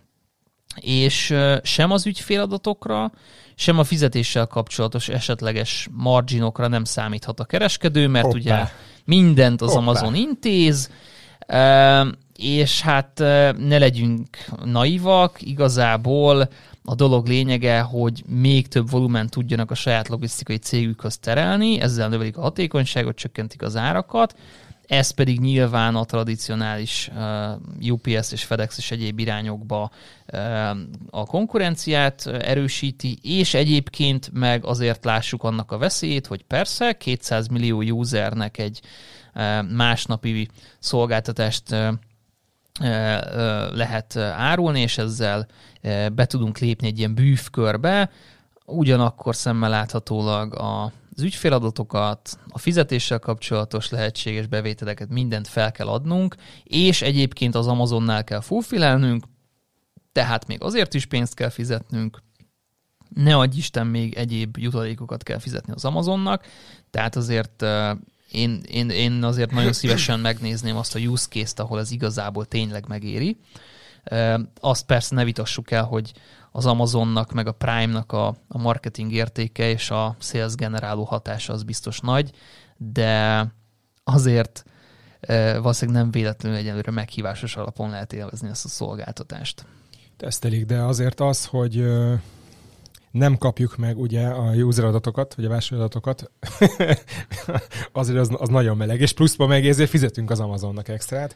S1: és sem az ügyféladatokra, sem a fizetéssel kapcsolatos esetleges marginokra nem számíthat a kereskedő, mert Hoppá. ugye mindent az Hoppá. Amazon intéz, és hát ne legyünk naivak, igazából a dolog lényege, hogy még több volumen tudjanak a saját logisztikai cégükhöz terelni, ezzel növelik a hatékonyságot, csökkentik az árakat, ez pedig nyilván a tradicionális uh, UPS és FedEx és egyéb irányokba uh, a konkurenciát erősíti, és egyébként meg azért lássuk annak a veszélyét, hogy persze 200 millió usernek egy uh, másnapi szolgáltatást lehet árulni, és ezzel be tudunk lépni egy ilyen bűvkörbe, ugyanakkor szemmel láthatólag a az ügyféladatokat, a fizetéssel kapcsolatos lehetséges bevételeket, mindent fel kell adnunk, és egyébként az Amazonnál kell fulfillelnünk, tehát még azért is pénzt kell fizetnünk, ne adj Isten, még egyéb jutalékokat kell fizetni az Amazonnak, tehát azért én, én, én azért nagyon szívesen megnézném azt a use case-t, ahol ez igazából tényleg megéri. Azt persze ne vitassuk el, hogy az Amazonnak, meg a Prime-nak a, a marketing értéke és a sales generáló hatása az biztos nagy, de azért valószínűleg nem véletlenül egyenlőre meghívásos alapon lehet élvezni ezt a szolgáltatást.
S2: Tesztelik, de azért az, hogy nem kapjuk meg ugye a user adatokat, vagy a vásárlóadatokat, azért az, az nagyon meleg, és pluszban meg ezért fizetünk az Amazonnak extrát.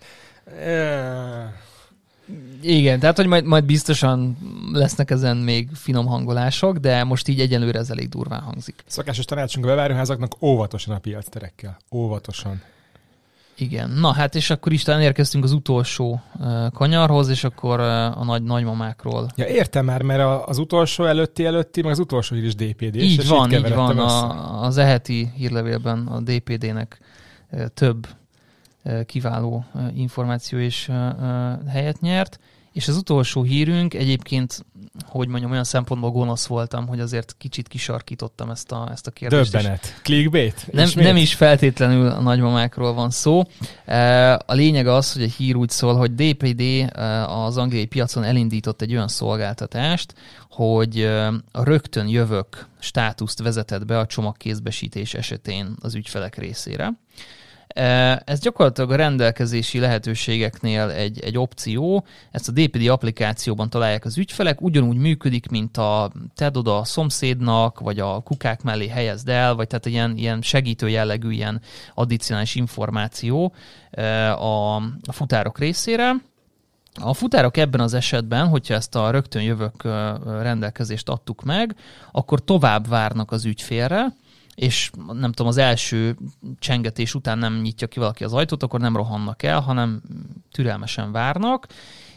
S1: Igen, tehát hogy majd, majd biztosan lesznek ezen még finom hangolások, de most így egyelőre ez elég durván hangzik.
S2: Szokásos tanácsunk a bevárőházaknak óvatosan a piacterekkel. Óvatosan.
S1: Igen. Na hát, és akkor is talán érkeztünk az utolsó uh, kanyarhoz, és akkor uh, a nagy nagymamákról.
S2: Ja, értem már, mert az utolsó előtti előtti, meg az utolsó hír is DPD.
S1: Így és van, így van. A, az eheti hírlevélben a DPD-nek uh, több kiváló információ és helyet nyert. És az utolsó hírünk egyébként, hogy mondjam, olyan szempontból gonosz voltam, hogy azért kicsit kisarkítottam ezt a, ezt a kérdést.
S2: Döbbenet. Clickbait?
S1: Nem, nem is feltétlenül a nagymamákról van szó. A lényeg az, hogy a hír úgy szól, hogy DPD az angliai piacon elindított egy olyan szolgáltatást, hogy a rögtön jövök státuszt vezetett be a csomagkézbesítés esetén az ügyfelek részére. Ez gyakorlatilag a rendelkezési lehetőségeknél egy, egy opció, ezt a DPD applikációban találják az ügyfelek, ugyanúgy működik, mint a tedd oda a szomszédnak, vagy a kukák mellé helyezd el, vagy tehát ilyen, ilyen segítő jellegű, ilyen addicionális információ a, a futárok részére. A futárok ebben az esetben, hogyha ezt a rögtön jövök rendelkezést adtuk meg, akkor tovább várnak az ügyfélre, és nem tudom, az első csengetés után nem nyitja ki valaki az ajtót, akkor nem rohannak el, hanem türelmesen várnak,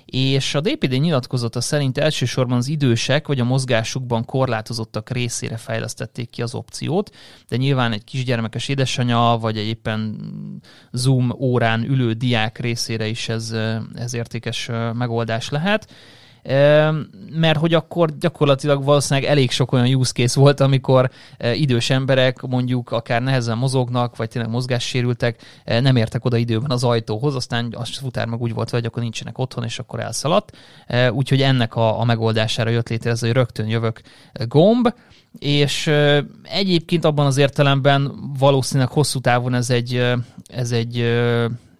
S1: és a DPD nyilatkozata szerint elsősorban az idősek vagy a mozgásukban korlátozottak részére fejlesztették ki az opciót, de nyilván egy kisgyermekes édesanyja, vagy egy éppen Zoom órán ülő diák részére is ez, ez értékes megoldás lehet mert hogy akkor gyakorlatilag valószínűleg elég sok olyan use case volt, amikor idős emberek mondjuk akár nehezen mozognak, vagy tényleg mozgássérültek, nem értek oda időben az ajtóhoz, aztán a futár meg úgy volt, hogy akkor nincsenek otthon, és akkor elszaladt. Úgyhogy ennek a, a megoldására jött létre ez, hogy rögtön jövök gomb, és egyébként abban az értelemben valószínűleg hosszú távon ez egy, ez egy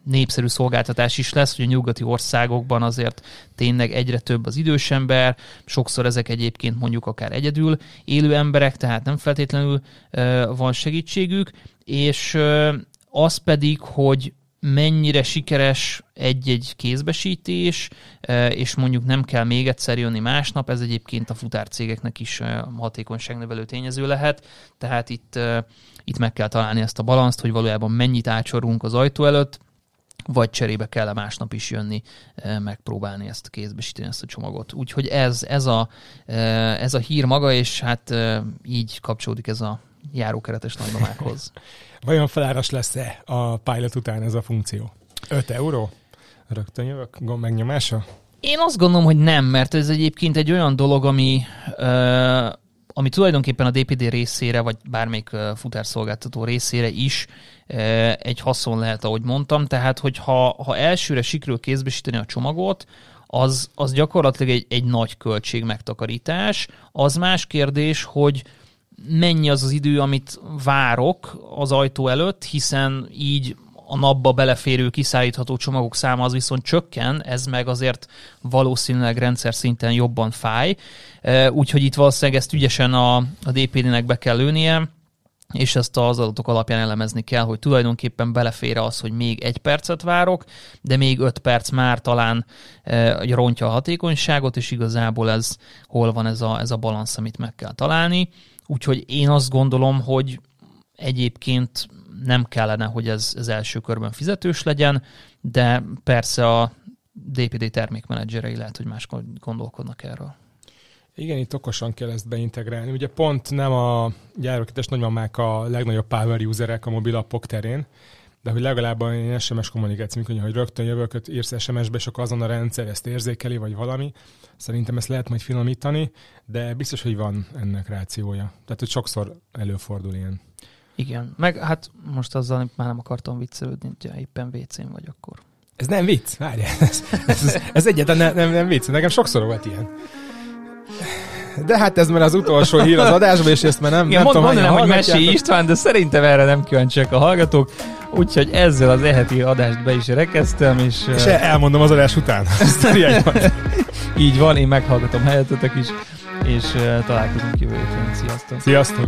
S1: népszerű szolgáltatás is lesz, hogy a nyugati országokban azért tényleg egyre több az idős ember, sokszor ezek egyébként mondjuk akár egyedül élő emberek, tehát nem feltétlenül van segítségük, és az pedig, hogy mennyire sikeres egy-egy kézbesítés, és mondjuk nem kell még egyszer jönni másnap, ez egyébként a futárcégeknek is hatékonyságnövelő tényező lehet, tehát itt, itt meg kell találni ezt a balanszt, hogy valójában mennyit ácsorunk az ajtó előtt, vagy cserébe kell másnap is jönni, eh, megpróbálni ezt kézbesíteni, ezt a csomagot. Úgyhogy ez, ez, a, eh, ez a hír maga, és hát eh, így kapcsolódik ez a járókeretes nagymamákhoz.
S2: Vajon feláras lesz-e a pilot után ez a funkció? 5 euró? Rögtön jövök gomb megnyomása?
S1: Én azt gondolom, hogy nem, mert ez egyébként egy olyan dolog, ami ami tulajdonképpen a DPD részére, vagy bármelyik futárszolgáltató részére is egy haszon lehet, ahogy mondtam. Tehát, hogyha ha elsőre sikerül kézbesíteni a csomagot, az, az gyakorlatilag egy, egy nagy költség megtakarítás. Az más kérdés, hogy mennyi az az idő, amit várok az ajtó előtt, hiszen így a napba beleférő kiszállítható csomagok száma az viszont csökken, ez meg azért valószínűleg rendszer szinten jobban fáj, úgyhogy itt valószínűleg ezt ügyesen a, a DPD-nek be kell lőnie, és ezt az adatok alapján elemezni kell, hogy tulajdonképpen belefér az, hogy még egy percet várok, de még öt perc már talán e, rontja a hatékonyságot, és igazából ez hol van ez a, ez a balansz, amit meg kell találni. Úgyhogy én azt gondolom, hogy egyébként nem kellene, hogy ez, ez első körben fizetős legyen, de persze a DPD termékmenedzserei lehet, hogy más gondolkodnak erről.
S2: Igen, itt okosan kell ezt beintegrálni. Ugye pont nem a gyárokites nagymamák a legnagyobb power userek a mobilappok terén, de hogy legalább a SMS kommunikáció, hogy rögtön jövök, írsz SMS-be, és akkor azon a rendszer ezt érzékeli, vagy valami. Szerintem ezt lehet majd finomítani, de biztos, hogy van ennek rációja. Tehát, hogy sokszor előfordul ilyen.
S1: Igen, meg hát most azzal már nem akartam viccelődni, hogy éppen WC-n vagy akkor.
S2: Ez nem vicc, várj, ez, ez, ez egyáltalán nem, nem, nem vicc, nekem sokszor volt ilyen. De hát ez már az utolsó hír az adásban, és ezt már nem,
S1: Igen,
S2: nem
S1: mond, tudom, mondanám, hogy Mesi István, de szerintem erre nem kíváncsiak a hallgatók. Úgyhogy ezzel az eheti adást be is rekeztem, és...
S2: És elmondom az adás után.
S1: Így van, én meghallgatom helyettetek is, és találkozunk jövő héten. Sziasztok!
S2: Sziasztok!